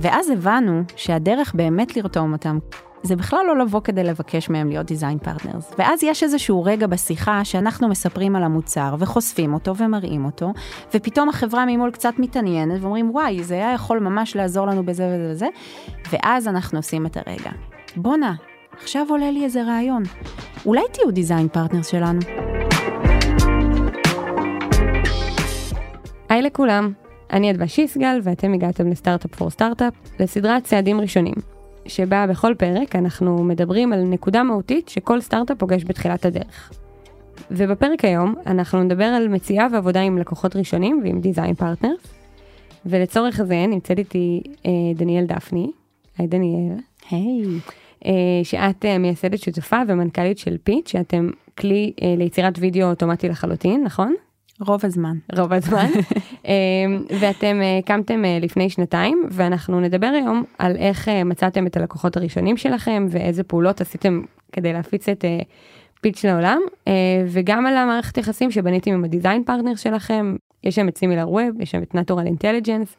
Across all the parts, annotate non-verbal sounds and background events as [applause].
ואז הבנו שהדרך באמת לרתום אותם, זה בכלל לא לבוא כדי לבקש מהם להיות design partners. ואז יש איזשהו רגע בשיחה שאנחנו מספרים על המוצר וחושפים אותו ומראים אותו, ופתאום החברה ממול קצת מתעניינת ואומרים, וואי, זה היה יכול ממש לעזור לנו בזה וזה וזה, ואז אנחנו עושים את הרגע. בואנה, עכשיו עולה לי איזה רעיון. אולי תהיו דיזיין פרטנרס שלנו. היי לכולם, אני אדווה שיסגל ואתם הגעתם ל Startup for Startup, לסדרת צעדים ראשונים, שבה בכל פרק אנחנו מדברים על נקודה מהותית שכל סטארט-אפ פוגש בתחילת הדרך. ובפרק היום אנחנו נדבר על מציאה ועבודה עם לקוחות ראשונים ועם design partners, ולצורך זה נמצאת איתי אה, דניאל דפני. היי דניאל. היי. אה, שאת אה, מייסדת שותפה ומנכ"לית של פיץ', שאתם כלי אה, ליצירת וידאו אוטומטי לחלוטין, נכון? רוב הזמן. רוב הזמן. [laughs] אמ, ואתם אה, הקמתם אה, לפני שנתיים, ואנחנו נדבר היום על איך אה, מצאתם את הלקוחות הראשונים שלכם, ואיזה פעולות עשיתם כדי להפיץ את פיץ' לעולם, וגם על המערכת יחסים שבניתם עם ה design partner שלכם, יש שם את סימילר ווב, יש שם את נטורל אינטליג'נס,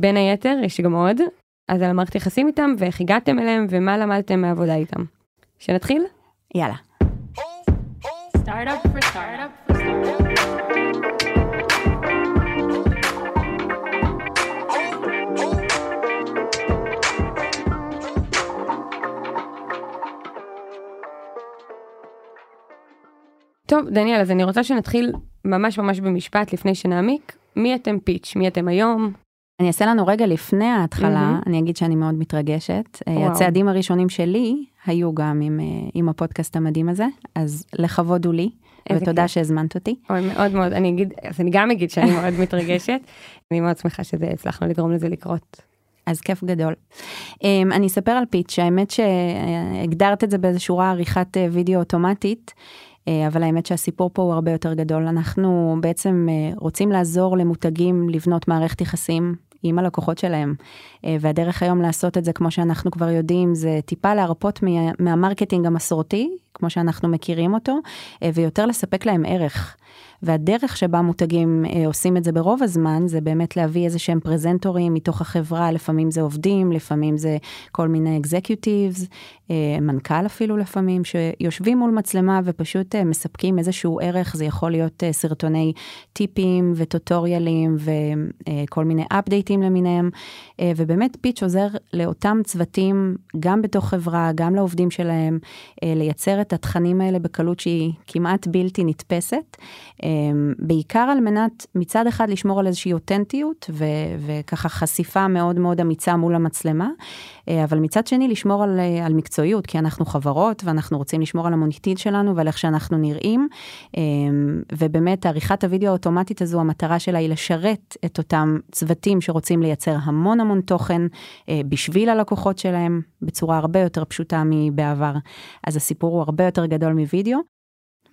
בין היתר יש גם עוד, אז על המערכת יחסים איתם, ואיך הגעתם אליהם, ומה למדתם מהעבודה איתם. שנתחיל? יאללה. Startup for startup for startup. טוב, דניאל, אז אני רוצה שנתחיל ממש ממש במשפט לפני שנעמיק. מי אתם פיץ'? מי אתם היום? אני אעשה לנו רגע לפני ההתחלה, mm-hmm. אני אגיד שאני מאוד מתרגשת. וואו. הצעדים הראשונים שלי היו גם עם, אה, עם הפודקאסט המדהים הזה, אז לכבוד הוא לי, ותודה כיף. שהזמנת אותי. אוי, מאוד מאוד, אני אגיד, אז אני גם אגיד שאני מאוד מתרגשת. [laughs] אני מאוד שמחה שזה הצלחנו לגרום לזה לקרות. אז כיף גדול. אמ, אני אספר על פיץ', האמת שהגדרת את זה באיזו שורה עריכת אה, וידאו אוטומטית. אה, אבל האמת שהסיפור פה הוא הרבה יותר גדול. אנחנו בעצם רוצים לעזור למותגים לבנות מערכת יחסים עם הלקוחות שלהם. אה, והדרך היום לעשות את זה, כמו שאנחנו כבר יודעים, זה טיפה להרפות מה, מהמרקטינג המסורתי, כמו שאנחנו מכירים אותו, ויותר לספק להם ערך. והדרך שבה מותגים אה, עושים את זה ברוב הזמן, זה באמת להביא איזה שהם פרזנטורים מתוך החברה, לפעמים זה עובדים, לפעמים זה כל מיני executives, אה, מנכ"ל אפילו לפעמים, שיושבים מול מצלמה ופשוט אה, מספקים איזשהו ערך, זה יכול להיות אה, סרטוני טיפים וטוטוריאלים וכל אה, מיני אפדייטים למיניהם, אה, ובאמת פיץ' עוזר לאותם צוותים, גם בתוך חברה, גם לעובדים שלהם, אה, לייצר את התכנים האלה בקלות שהיא כמעט בלתי נתפסת. אמ, בעיקר על מנת מצד אחד לשמור על איזושהי אותנטיות ו- וככה חשיפה מאוד מאוד אמיצה מול המצלמה, אה, אבל מצד שני לשמור על, אה, על מקצועיות, כי אנחנו חברות ואנחנו רוצים לשמור על המוניטין שלנו ועל איך שאנחנו נראים, אמ, ובאמת עריכת הוידאו האוטומטית הזו, המטרה שלה היא לשרת את אותם צוותים שרוצים לייצר המון המון תוכן אה, בשביל הלקוחות שלהם, בצורה הרבה יותר פשוטה מבעבר. אז הסיפור הוא הרבה יותר גדול מוידאו.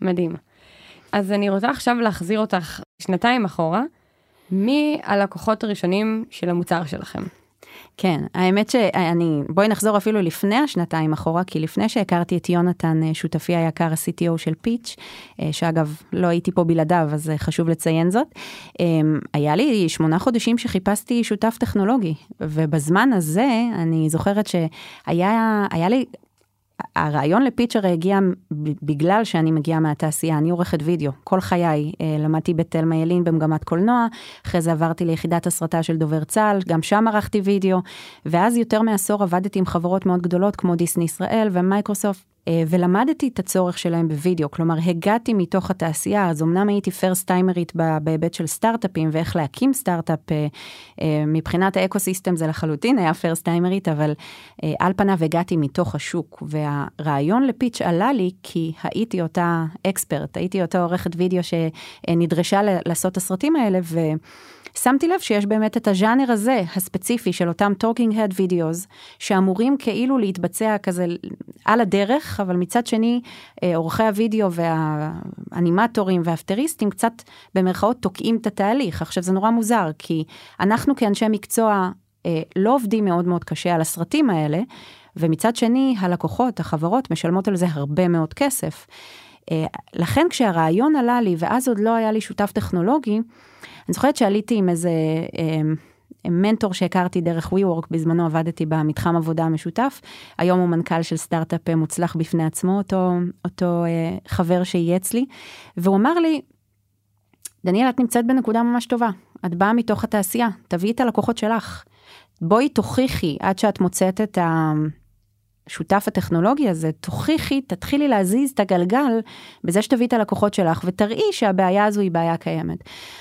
מדהים. אז אני רוצה עכשיו להחזיר אותך שנתיים אחורה, מי הלקוחות הראשונים של המוצר שלכם? כן, האמת שאני, בואי נחזור אפילו לפני השנתיים אחורה, כי לפני שהכרתי את יונתן, אה, שותפי היקר ה-CTO של פיץ', אה, שאגב, לא הייתי פה בלעדיו, אז אה, חשוב לציין זאת, היה לי שמונה חודשים שחיפשתי שותף טכנולוגי, ובזמן הזה אני זוכרת שהיה לי הרעיון לפיץ' הגיע בגלל שאני מגיעה מהתעשייה, אני עורכת וידאו, כל חיי. אה, למדתי בתלמה ילין במגמת קולנוע, אחרי זה עברתי ליחידת ההסרטה של דובר צה"ל, גם שם ערכתי וידאו, ואז יותר מעשור עבדתי עם חברות מאוד גדולות כמו דיסני ישראל ומייקרוסופט, ולמדתי את הצורך שלהם בווידאו, כלומר הגעתי מתוך התעשייה, אז אמנם הייתי first timerית בהיבט של סטארט-אפים ואיך להקים סטארט-אפ, אה, אה, מבחינת ה ecosystem זה לחלוטין היה first timerית, אבל על פניו הגעתי מתוך השוק, והרעיון לפיץ' עלה לי כי הייתי אותה expert, הייתי אותה עורכת וידאו שנדרשה לעשות את הסרטים האלה, ו... שמתי לב שיש באמת את הז'אנר הזה, הספציפי של אותם talking head videos, שאמורים כאילו להתבצע כזה על הדרך, אבל מצד שני, אה, עורכי הוידאו והאנימטורים והאפטריסטים קצת במרכאות תוקעים את התהליך. עכשיו זה נורא מוזר, כי אנחנו כאנשי מקצוע אה, לא עובדים מאוד מאוד קשה על הסרטים האלה, ומצד שני, הלקוחות, החברות, משלמות על זה הרבה מאוד כסף. אה, לכן כשהרעיון עלה לי, ואז עוד לא היה לי שותף טכנולוגי, אני זוכרת שעליתי עם איזה, אמ, מנטור שהכרתי דרך WeWork, בזמנו עבדתי במתחם עבודה המשותף, היום הוא מנכ"ל של סטארט-אפ מוצלח בפני עצמו, אותו, אותו אה, חבר שייעץ לי, והוא אמר לי, דניאל, את נמצאת בנקודה ממש טובה, את באה מתוך התעשייה, תביאי את הלקוחות שלך. בואי תוכיחי עד שאת מוצאת את השותף הטכנולוגי הזה, תוכיחי, תתחילי להזיז את הגלגל בזה שתביאי את הלקוחות שלך ותראי שהבעיה הזו היא בעיה קיימת.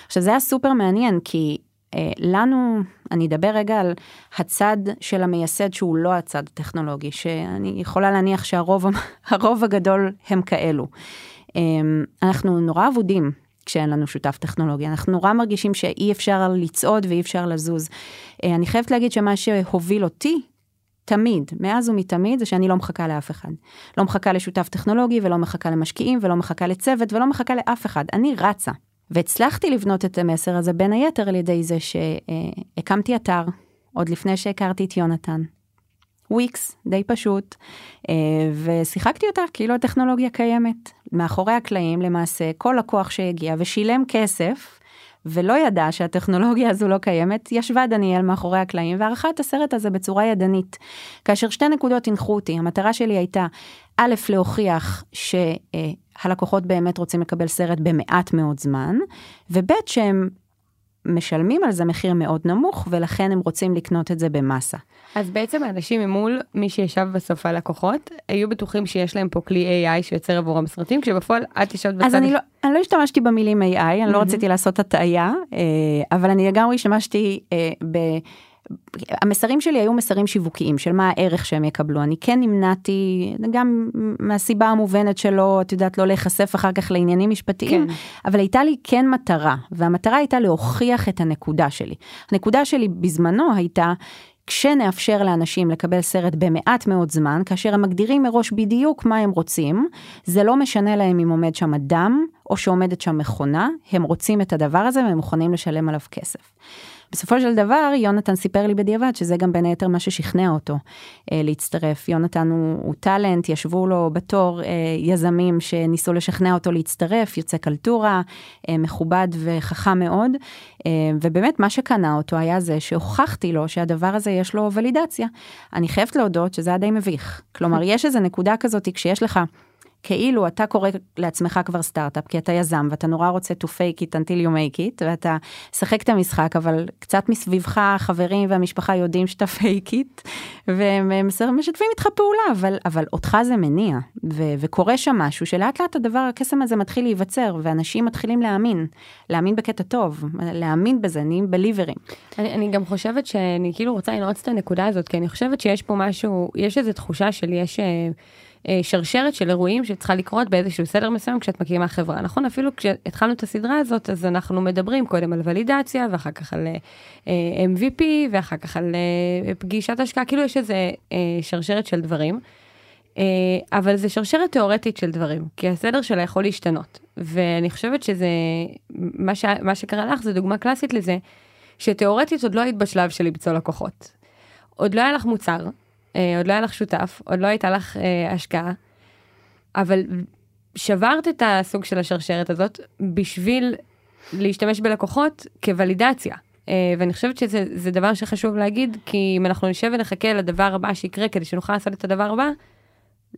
עכשיו זה היה סופר מעניין כי אה, לנו, אני אדבר רגע על הצד של המייסד שהוא לא הצד הטכנולוגי, שאני יכולה להניח שהרוב הגדול הם כאלו. אה, אנחנו נורא אבודים כשאין לנו שותף טכנולוגי. אנחנו נורא מרגישים שאי אפשר לצעוד ואי אפשר לזוז. אה, אני חייבת להגיד שמה שהוביל אותי, תמיד, מאז ומתמיד, זה שאני לא מחכה לאף אחד. לא מחכה לשותף טכנולוגי ולא מחכה למשקיעים ולא מחכה לצוות ולא מחכה לאף אחד. אני רצה. והצלחתי לבנות את המסר הזה בין היתר על ידי זה שהקמתי אתר, עוד לפני שהכרתי את יונתן. וויקס, די פשוט, אה, ושיחקתי אותה כאילו הטכנולוגיה קיימת. מאחורי הקלעים למעשה כל לקוח שהגיע ושילם כסף, ולא ידע שהטכנולוגיה הזו לא קיימת, ישבה דניאל מאחורי הקלעים וערכה את הסרט הזה בצורה ידנית. כאשר שתי נקודות הנחו אותי, המטרה שלי הייתה, א', להוכיח שהלקוחות באמת רוצים לקבל סרט במעט מאוד זמן, וב', שהם משלמים על זה מחיר מאוד נמוך ולכן הם רוצים לקנות את זה במאסה. אז בעצם האנשים ממול מי שישב בסוף הלקוחות היו בטוחים שיש להם פה כלי AI שיוצר עבורם סרטים כשבפועל את ישבת בצד. אז אני לא, אני לא השתמשתי במילים AI אני mm-hmm. לא רציתי לעשות הטעיה אה, אבל אני לגמרי השתמשתי אה, ב... המסרים שלי היו מסרים שיווקיים של מה הערך שהם יקבלו אני כן נמנעתי גם מהסיבה המובנת שלא את יודעת לא להיחשף אחר כך לעניינים משפטיים כן. אבל הייתה לי כן מטרה והמטרה הייתה להוכיח את הנקודה שלי. הנקודה שלי בזמנו הייתה כשנאפשר לאנשים לקבל סרט במעט מאוד זמן, כאשר הם מגדירים מראש בדיוק מה הם רוצים, זה לא משנה להם אם עומד שם אדם או שעומדת שם מכונה, הם רוצים את הדבר הזה והם מוכנים לשלם עליו כסף. בסופו של דבר יונתן סיפר לי בדיעבד שזה גם בין היתר מה ששכנע אותו אה, להצטרף. יונתן הוא, הוא טאלנט, ישבו לו בתור אה, יזמים שניסו לשכנע אותו להצטרף, יוצא קלטורה, אה, מכובד וחכם מאוד, אה, ובאמת מה שקנה אותו היה זה שהוכחתי לו שהדבר הזה יש לו ולידציה. אני חייבת להודות שזה היה די מביך. כלומר, יש איזה נקודה כזאת כשיש לך כאילו אתה קורא לעצמך כבר סטארט-אפ, כי אתה יזם ואתה נורא רוצה to fake it until you make it, ואתה שחק את המשחק, אבל קצת מסביבך החברים והמשפחה יודעים שאתה fake it, והם משתפים איתך פעולה, אבל, אבל אותך זה מניע, ו- וקורה שם משהו שלאט לאט הדבר, הקסם הזה מתחיל להיווצר, ואנשים מתחילים להאמין, להאמין בקטע טוב, להאמין בזה, נהיים בליברים. אני, אני גם חושבת שאני כאילו רוצה לנעוץ את הנקודה הזאת, כי אני חושבת שיש פה משהו, יש איזו תחושה של יש... אה, שרשרת של אירועים שצריכה לקרות באיזשהו סדר מסוים כשאת מקימה חברה. נכון? אפילו כשהתחלנו את הסדרה הזאת, אז אנחנו מדברים קודם על ולידציה, ואחר כך על uh, MVP, ואחר כך על פגישת השקעה, כאילו יש איזה שרשרת של דברים. אבל זה שרשרת תיאורטית של דברים, כי הסדר שלה יכול להשתנות. ואני חושבת שזה, מה, ש, מה שקרה לך זה דוגמה קלאסית לזה, שתיאורטית עוד לא היית בשלב של למצוא לקוחות. עוד לא היה לך מוצר, אה, עוד לא היה לך שותף, עוד לא הייתה לך אה, השקעה, אבל שברת את הסוג של השרשרת הזאת בשביל להשתמש בלקוחות כוולידציה. אה, ואני חושבת שזה דבר שחשוב להגיד, כי אם אנחנו נשב ונחכה לדבר הבא שיקרה כדי שנוכל לעשות את הדבר הבא,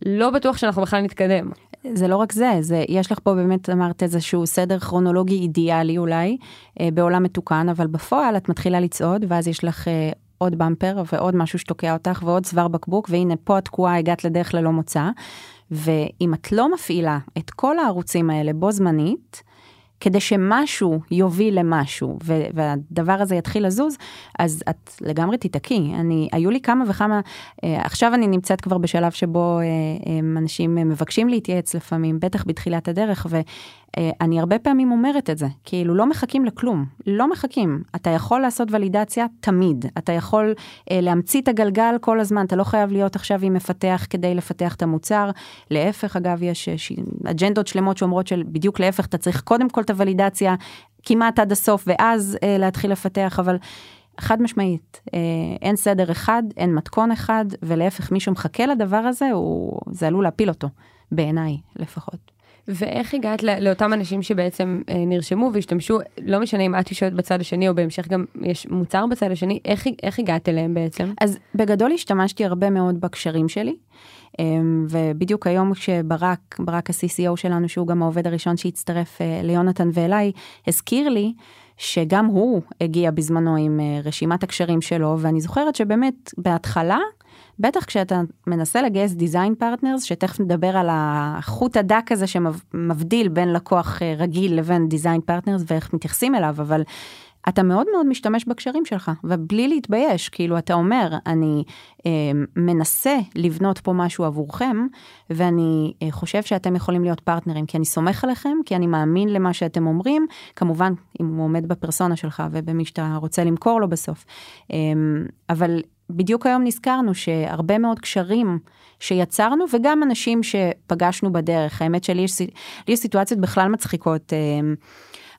לא בטוח שאנחנו בכלל נתקדם. זה לא רק זה, זה יש לך פה באמת אמרת איזשהו סדר כרונולוגי אידיאלי אולי אה, בעולם מתוקן, אבל בפועל את מתחילה לצעוד ואז יש לך אה, עוד במפר ועוד משהו שתוקע אותך ועוד צוואר בקבוק והנה פה את תקועה הגעת לדרך ללא מוצא. ואם את לא מפעילה את כל הערוצים האלה בו זמנית, כדי שמשהו יוביל למשהו והדבר הזה יתחיל לזוז, אז את לגמרי תיתקי. אני, היו לי כמה וכמה, אה, עכשיו אני נמצאת כבר בשלב שבו אה, אה, אנשים מבקשים להתייעץ לפעמים, בטח בתחילת הדרך, ו... אני הרבה פעמים אומרת את זה, כאילו לא מחכים לכלום, לא מחכים. אתה יכול לעשות ולידציה תמיד, אתה יכול אה, להמציא את הגלגל כל הזמן, אתה לא חייב להיות עכשיו עם מפתח כדי לפתח את המוצר. להפך, אגב, יש ש... אג'נדות שלמות שאומרות שבדיוק להפך, אתה צריך קודם כל את הוולידציה כמעט עד הסוף, ואז אה, להתחיל לפתח, אבל... חד משמעית, אה, אין סדר אחד, אין מתכון אחד, ולהפך, מי שמחכה לדבר הזה, הוא, זה עלול להפיל אותו, בעיניי לפחות. ואיך הגעת לאותם אנשים שבעצם אה, נרשמו והשתמשו, לא משנה אם את יושבת בצד השני או בהמשך גם יש מוצר בצד השני, איך, איך הגעת אליהם בעצם? אז בגדול השתמשתי הרבה מאוד בקשרים שלי. אמ, ובדיוק היום כשברק, ברק ה-CCO שלנו, שהוא גם העובד הראשון שהצטרף אה, ליונתן ואליי, הזכיר לי שגם הוא הגיע בזמנו עם אה, רשימת הקשרים שלו, ואני זוכרת שבאמת בהתחלה, בטח כשאתה מנסה לגייס design partners, שתכף נדבר על החוט הדק הזה שמבדיל בין לקוח אה, רגיל לבין design partners ואיך מתייחסים אליו, אבל אתה מאוד מאוד משתמש בקשרים שלך, ובלי להתבייש, כאילו אתה אומר, אני אה, מנסה לבנות פה משהו עבורכם, ואני אה, חושב שאתם יכולים להיות פרטנרים, כי אני סומך עליכם, כי אני מאמין למה שאתם אומרים, כמובן, אם הוא עומד בפרסונה שלך ובמי שאתה רוצה למכור לו בסוף. אה, אבל בדיוק היום נזכרנו שהרבה מאוד קשרים שיצרנו, וגם אנשים שפגשנו בדרך, האמת שלי יש, יש סיטואציות בכלל מצחיקות. אה,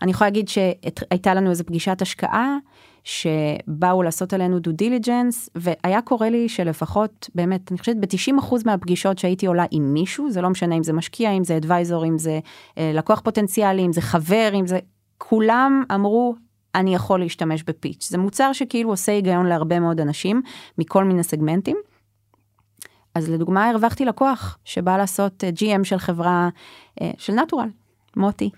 אני יכולה להגיד שהייתה לנו איזו פגישת השקעה, שבאו לעשות עלינו דו דיליג'נס, והיה קורה לי שלפחות, באמת, אני חושבת ב-90% מהפגישות שהייתי עולה עם מישהו, זה לא משנה אם זה משקיע, אם זה אדוויזור, אם זה אה, לקוח פוטנציאלי, אם זה חבר, אם זה... כולם אמרו, אני יכול להשתמש בפיץ'. זה מוצר שכאילו עושה היגיון להרבה מאוד אנשים, מכל מיני סגמנטים. אז לדוגמה הרווחתי לקוח שבא לעשות אה, GM של חברה, אה, של נטורל, מוטי,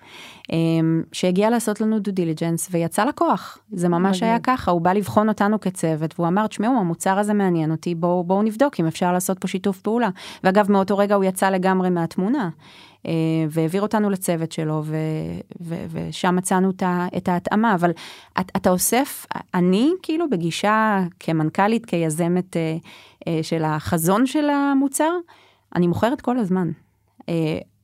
אמ, שהגיע לעשות לנו דו דיליג'נס ויצא לקוח. זה ממש היה ככה, הוא בא לבחון אותנו כצוות והוא אמר, תשמעו, המוצר הזה מעניין אותי, בואו בוא נבדוק אם אפשר לעשות פה שיתוף פעולה. ואגב, מאותו רגע הוא יצא לגמרי מהתמונה. אה, והעביר אותנו לצוות שלו, ו, ו, ושם מצאנו את ההתאמה. אבל את, אתה אוסף, אני כאילו בגישה כמנכ"לית, כיזמת אה, אה, של החזון של המוצר, אני מוכרת כל הזמן.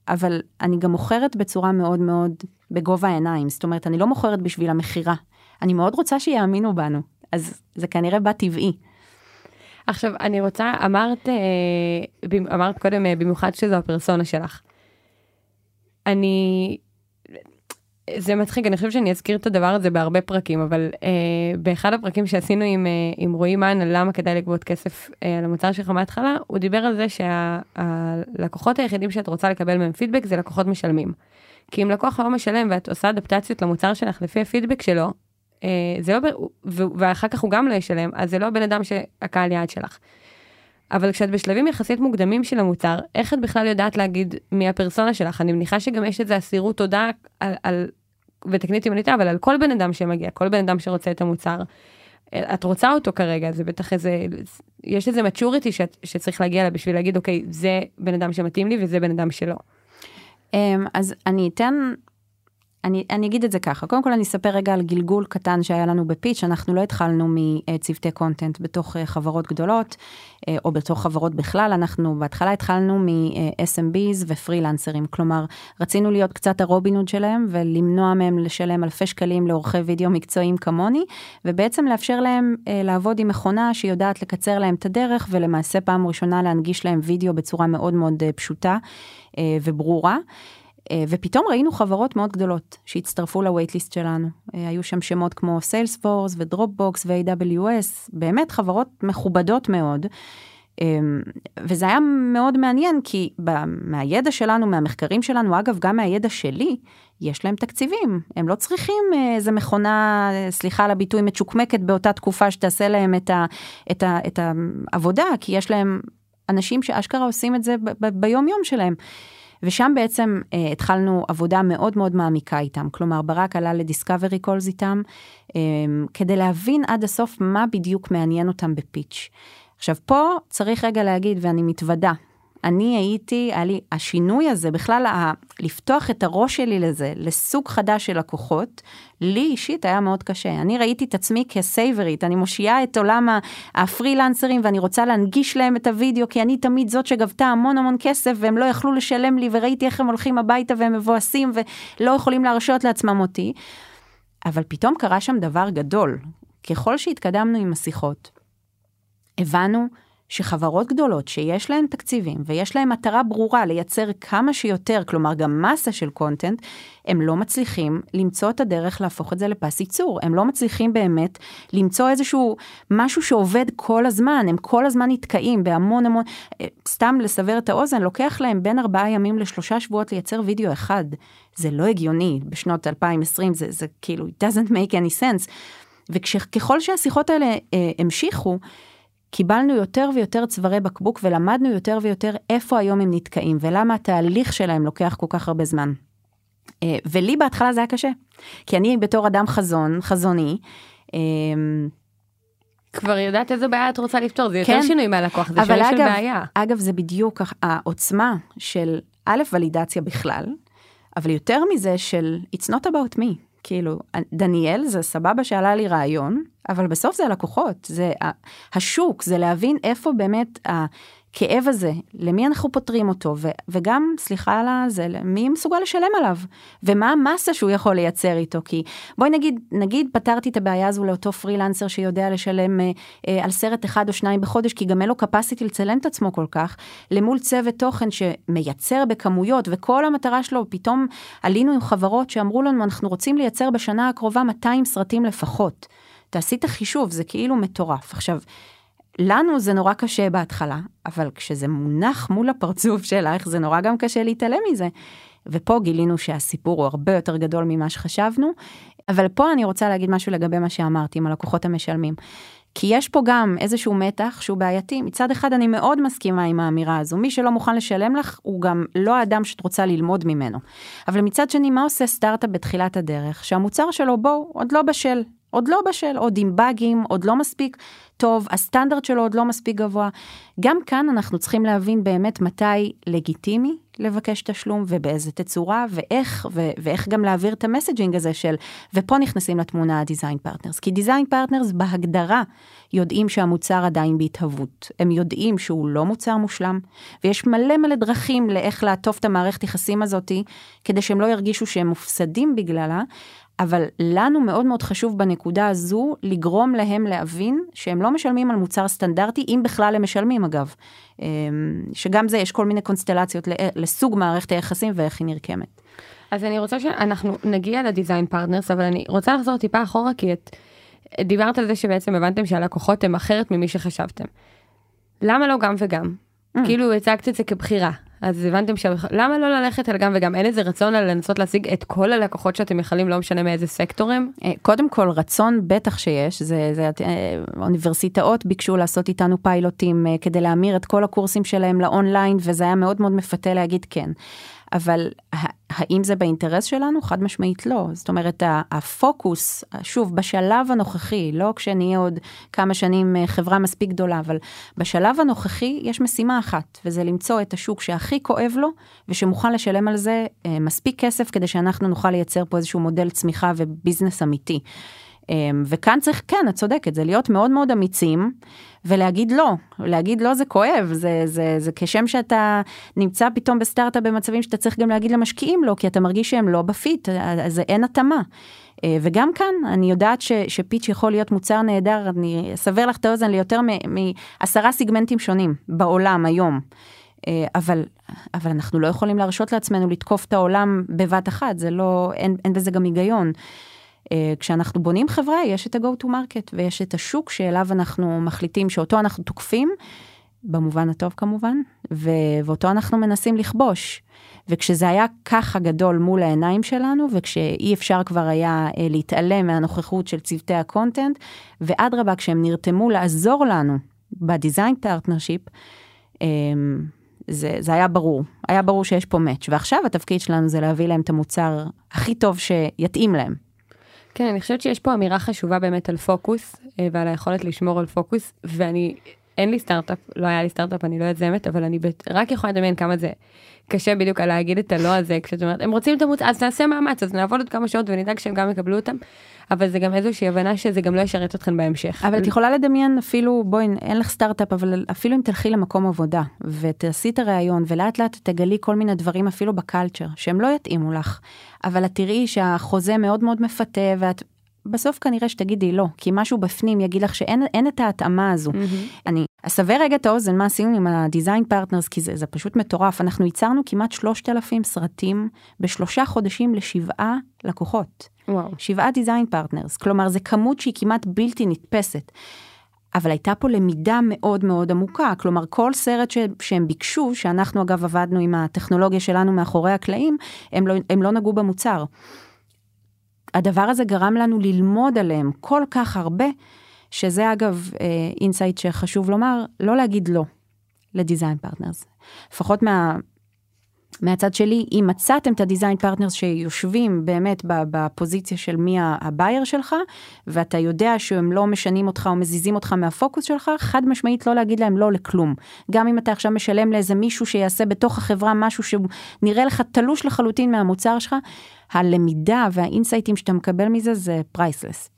אבל אני גם מוכרת בצורה מאוד מאוד בגובה העיניים, זאת אומרת, אני לא מוכרת בשביל המכירה. אני מאוד רוצה שיאמינו בנו, אז זה כנראה בא טבעי. עכשיו, אני רוצה, אמרת, אה, אמרת קודם, אה, במיוחד שזו הפרסונה שלך. אני זה מצחיק, אני חושבת שאני אזכיר את הדבר הזה בהרבה פרקים, אבל אה, באחד הפרקים שעשינו עם, אה, עם רועי מן על למה כדאי לגבות כסף אה, על המוצר שלך מההתחלה, הוא דיבר על זה שהלקוחות שה, היחידים שאת רוצה לקבל מהם פידבק זה לקוחות משלמים. כי אם לקוח לא משלם ואת עושה אדפטציות למוצר שלך לפי הפידבק שלו, אה, זה לא, ואחר כך הוא גם לא ישלם, אז זה לא הבן אדם שהקהל יעד שלך. אבל כשאת בשלבים יחסית מוקדמים של המוצר, איך את בכלל יודעת להגיד מי הפרסונה שלך? אני מניחה שגם יש איזה אסירות תודה על, על ותקני אותי אם אני טועה, אבל על כל בן אדם שמגיע, כל בן אדם שרוצה את המוצר, את רוצה אותו כרגע, זה בטח איזה, יש איזה maturity שצריך להגיע אליה בשביל להגיד, אוקיי, זה בן אדם שמתאים לי וזה בן אדם שלא. אמ, אז אני אתן אני, אני אגיד את זה ככה, קודם כל אני אספר רגע על גלגול קטן שהיה לנו בפיץ', אנחנו לא התחלנו מצוותי קונטנט בתוך אה, חברות גדולות, אה, או בתוך חברות בכלל, אנחנו בהתחלה התחלנו מ-SMBs ופרילנסרים, כלומר, רצינו להיות קצת הרובין הוד שלהם ולמנוע מהם לשלם אלפי שקלים לעורכי וידאו מקצועיים כמוני, ובעצם לאפשר להם אה, לעבוד עם מכונה שיודעת לקצר להם את הדרך, ולמעשה פעם ראשונה להנגיש להם וידאו בצורה מאוד מאוד פשוטה וברורה. אה, ופתאום ראינו חברות מאוד גדולות שהצטרפו ל waitlist שלנו. אה, היו שם שמות כמו סיילספורס ודרופבוקס ו-AWS, באמת חברות מכובדות מאוד. אה, וזה היה מאוד מעניין כי מהידע שלנו, מהמחקרים שלנו, אגב, גם מהידע שלי, יש להם תקציבים. הם לא צריכים איזה מכונה, סליחה על הביטוי, מצ'וקמקת באותה תקופה שתעשה להם את, ה, את, ה, את העבודה, כי יש להם אנשים שאשכרה עושים את זה ביום יום שלהם. ושם בעצם אה, התחלנו עבודה מאוד מאוד מעמיקה איתם, כלומר ברק עלה לדיסקאברי קולס איתם, אה, כדי להבין עד הסוף מה בדיוק מעניין אותם בפיץ'. עכשיו פה צריך רגע להגיד, ואני מתוודה, אני הייתי, היה לי השינוי הזה, בכלל ה, לפתוח את הראש שלי לזה, לסוג חדש של לקוחות, לי אישית היה מאוד קשה. אני ראיתי את עצמי כסייברית, אני מושיעה את עולם הפרילנסרים ואני רוצה להנגיש להם את הוידאו, כי אני תמיד זאת שגבתה המון המון כסף והם לא יכלו לשלם לי, וראיתי איך הם הולכים הביתה והם מבואסים ולא יכולים להרשות לעצמם אותי. אבל פתאום קרה שם דבר גדול. ככל שהתקדמנו עם השיחות, הבנו שחברות גדולות שיש להן תקציבים ויש להן מטרה ברורה לייצר כמה שיותר, כלומר גם מסה של קונטנט, הם לא מצליחים למצוא את הדרך להפוך את זה לפס ייצור. הם לא מצליחים באמת למצוא איזשהו משהו שעובד כל הזמן, הם כל הזמן נתקעים בהמון המון, אה, סתם לסבר את האוזן, לוקח להם בין ארבעה ימים לשלושה שבועות לייצר וידאו אחד. זה לא הגיוני בשנות 2020, זה, זה כאילו, it doesn't make any sense. וככל שהשיחות האלה אה, המשיכו, קיבלנו יותר ויותר צווארי בקבוק ולמדנו יותר ויותר איפה היום הם נתקעים ולמה התהליך שלהם לוקח כל כך הרבה זמן. אה, ולי בהתחלה זה היה קשה, כי אני בתור אדם חזון, חזוני, אה, כבר יודעת איזה בעיה את רוצה לפתור, זה יותר כן, שינוי מהלקוח, זה שינוי אגב, של בעיה. אגב, זה בדיוק העוצמה של א', ולידציה בכלל, אבל יותר מזה של it's not about me. כאילו, דניאל זה סבבה שעלה לי רעיון, אבל בסוף זה הלקוחות, זה השוק, זה להבין איפה באמת הכאב הזה, למי אנחנו פותרים אותו, ו, וגם, סליחה על זה, מי מסוגל לשלם עליו, ומה המסה שהוא יכול לייצר איתו, כי בואי נגיד, נגיד פתרתי את הבעיה הזו לאותו פרילנסר שיודע לשלם אה, אה, על סרט אחד או שניים בחודש, כי גם אין לו capacity לצלם את עצמו כל כך, למול צוות תוכן שמייצר בכמויות, וכל המטרה שלו, פתאום עלינו עם חברות שאמרו לנו, אנחנו רוצים לייצר בשנה הקרובה 200 סרטים לפחות. תעשי את החישוב, זה כאילו מטורף. עכשיו, לנו זה נורא קשה בהתחלה, אבל כשזה מונח מול הפרצוף שלך, זה נורא גם קשה להתעלם מזה. ופה גילינו שהסיפור הוא הרבה יותר גדול ממה שחשבנו, אבל פה אני רוצה להגיד משהו לגבי מה שאמרתי עם הלקוחות המשלמים. כי יש פה גם איזשהו מתח שהוא בעייתי. מצד אחד אני מאוד מסכימה עם האמירה הזו, מי שלא מוכן לשלם לך הוא גם לא האדם שאת רוצה ללמוד ממנו. אבל מצד שני, מה עושה סטארט-אפ בתחילת הדרך? שהמוצר שלו בואו, עוד לא בשל, עוד לא בשל, עוד עם באגים, עוד לא מספיק טוב, הסטנדרט שלו עוד לא מספיק גבוה. גם כאן אנחנו צריכים להבין באמת מתי לגיטימי לבקש תשלום ובאיזה תצורה ואיך, ו- ואיך גם להעביר את המסג'ינג הזה של, ופה נכנסים לתמונה ה design partners, כי design partners בהגדרה יודעים שהמוצר עדיין בהתהוות, הם יודעים שהוא לא מוצר מושלם, ויש מלא מלא דרכים לאיך לעטוף את המערכת יחסים הזאתי, כדי שהם לא ירגישו שהם מופסדים בגללה, אבל לנו מאוד מאוד חשוב בנקודה הזו לגרום להם להבין שהם לא משלמים על מוצר סטנדרטי, אם בכלל הם משלמים אגב. אמ, שגם זה יש כל מיני קונסטלציות לסוג מערכת היחסים ואיך היא נרקמת. אז אני רוצה שאנחנו נגיע ל design partners, אבל אני רוצה לחזור טיפה אחורה, כי את דיברת על זה שבעצם הבנתם שהלקוחות הם אחרים ממי שחשבתם. למה לא גם וגם? Mm. כאילו הצגת את זה כבחירה, אז הבנתם ש... למה לא ללכת על גם וגם אין איזה רצון לנסות להשיג את כל הלקוחות שאתם יכולים לא משנה מאיזה סקטור הם? אה, קודם כל רצון בטח שיש זה, זה אה, אוניברסיטאות ביקשו לעשות איתנו פיילוטים אה, כדי להמיר את כל הקורסים שלהם לאונליין וזה היה מאוד מאוד מפתה להגיד כן. אבל האם זה באינטרס שלנו? חד משמעית לא. זאת אומרת, הפוקוס, שוב, בשלב הנוכחי, לא כשנהיה עוד כמה שנים אה, חברה מספיק גדולה, אבל בשלב הנוכחי יש משימה אחת, וזה למצוא את השוק שהכי כואב לו, ושמוכן לשלם על זה אה, מספיק כסף כדי שאנחנו נוכל לייצר פה איזשהו מודל צמיחה וביזנס אמיתי. אמ, וכאן צריך, כן, את צודקת, זה להיות מאוד מאוד אמיצים ולהגיד לא, להגיד לא זה כואב, זה, זה, זה כשם שאתה נמצא פתאום בסטארט-אפ במצבים שאתה צריך גם להגיד למשקיעים לא, כי אתה מרגיש שהם לא בפיט, אז אין התאמה. אה, וגם כאן אני יודעת ש, שפיץ' יכול להיות מוצר נהדר, אני אסבר לך את האוזן ליותר מעשרה סיגמנטים שונים בעולם היום. אה, אבל, אבל אנחנו לא יכולים להרשות לעצמנו לתקוף את העולם בבת אחת, זה לא, אין, אין בזה גם היגיון. אה, כשאנחנו בונים חברה, יש את ה-go to market ויש את השוק שאליו אנחנו מחליטים שאותו אנחנו תוקפים, במובן הטוב כמובן, ו- ואותו אנחנו מנסים לכבוש. וכשזה היה ככה גדול מול העיניים שלנו, וכשאי אפשר כבר היה אה, להתעלם מהנוכחות של צוותי ה content, ואדרבה, כשהם נרתמו לעזור לנו ב design partnership, אה, זה, זה היה ברור, היה ברור שיש פה match, ועכשיו התפקיד שלנו זה להביא להם את המוצר הכי טוב שיתאים להם. כן, אני חושבת שיש פה אמירה חשובה באמת על פוקוס, אה, ועל היכולת לשמור על פוקוס, ואני, אין לי סטארט-אפ, לא היה לי סטארט-אפ, אני לא יזמת, אבל אני רק יכולה לדמיין כמה זה קשה בדיוק על להגיד את הלא הזה, כשאת אומרת, הם רוצים את המוצר, אז נעשה מאמץ, אז נעבוד עוד כמה שעות ונדאג שהם גם יקבלו אותם, אבל זה גם איזושהי הבנה שזה גם לא ישרת אתכם בהמשך. אבל את יכולה לדמיין אפילו, בואי, אין לך סטארט-אפ, אבל אפילו אם תלכי למקום עבודה, ותעשי את הראיון, ולאט לאט תגלי כל מיני דברים אפילו בקלצ'ר, שהם לא יתאימו לך, אבל את תראי שהחוזה מאוד מאוד מפתה, ואת בסוף כנראה שתגידי לא, כי משהו בפנים יגיד לך שאין את ההתאמה הזו. Mm-hmm. אני אסבר רגע את האוזן מה עשינו עם ה design partners, כי זה, זה פשוט מטורף. אנחנו ייצרנו כמעט 3,000 סרטים בשלושה חודשים לשבעה לקוחות. וואו. שבעה design partners, כלומר זה כמות שהיא כמעט בלתי נתפסת. אבל הייתה פה למידה מאוד מאוד עמוקה, כלומר כל סרט ש, שהם ביקשו, שאנחנו אגב עבדנו עם הטכנולוגיה שלנו מאחורי הקלעים, הם לא, הם לא נגעו במוצר. הדבר הזה גרם לנו ללמוד עליהם כל כך הרבה, שזה אגב insight אה, שחשוב לומר, לא להגיד לא ל design partners. לפחות מה, מהצד שלי, אם מצאתם את ה design partners שיושבים באמת בפוזיציה של מי ה buyer שלך, ואתה יודע שהם לא משנים אותך או מזיזים אותך מהפוקוס שלך, חד משמעית לא להגיד להם לא לכלום. גם אם אתה עכשיו משלם לאיזה מישהו שיעשה בתוך החברה משהו שהוא נראה לך תלוש לחלוטין מהמוצר שלך, הלמידה והאינסייטים שאתה מקבל מזה זה priceless.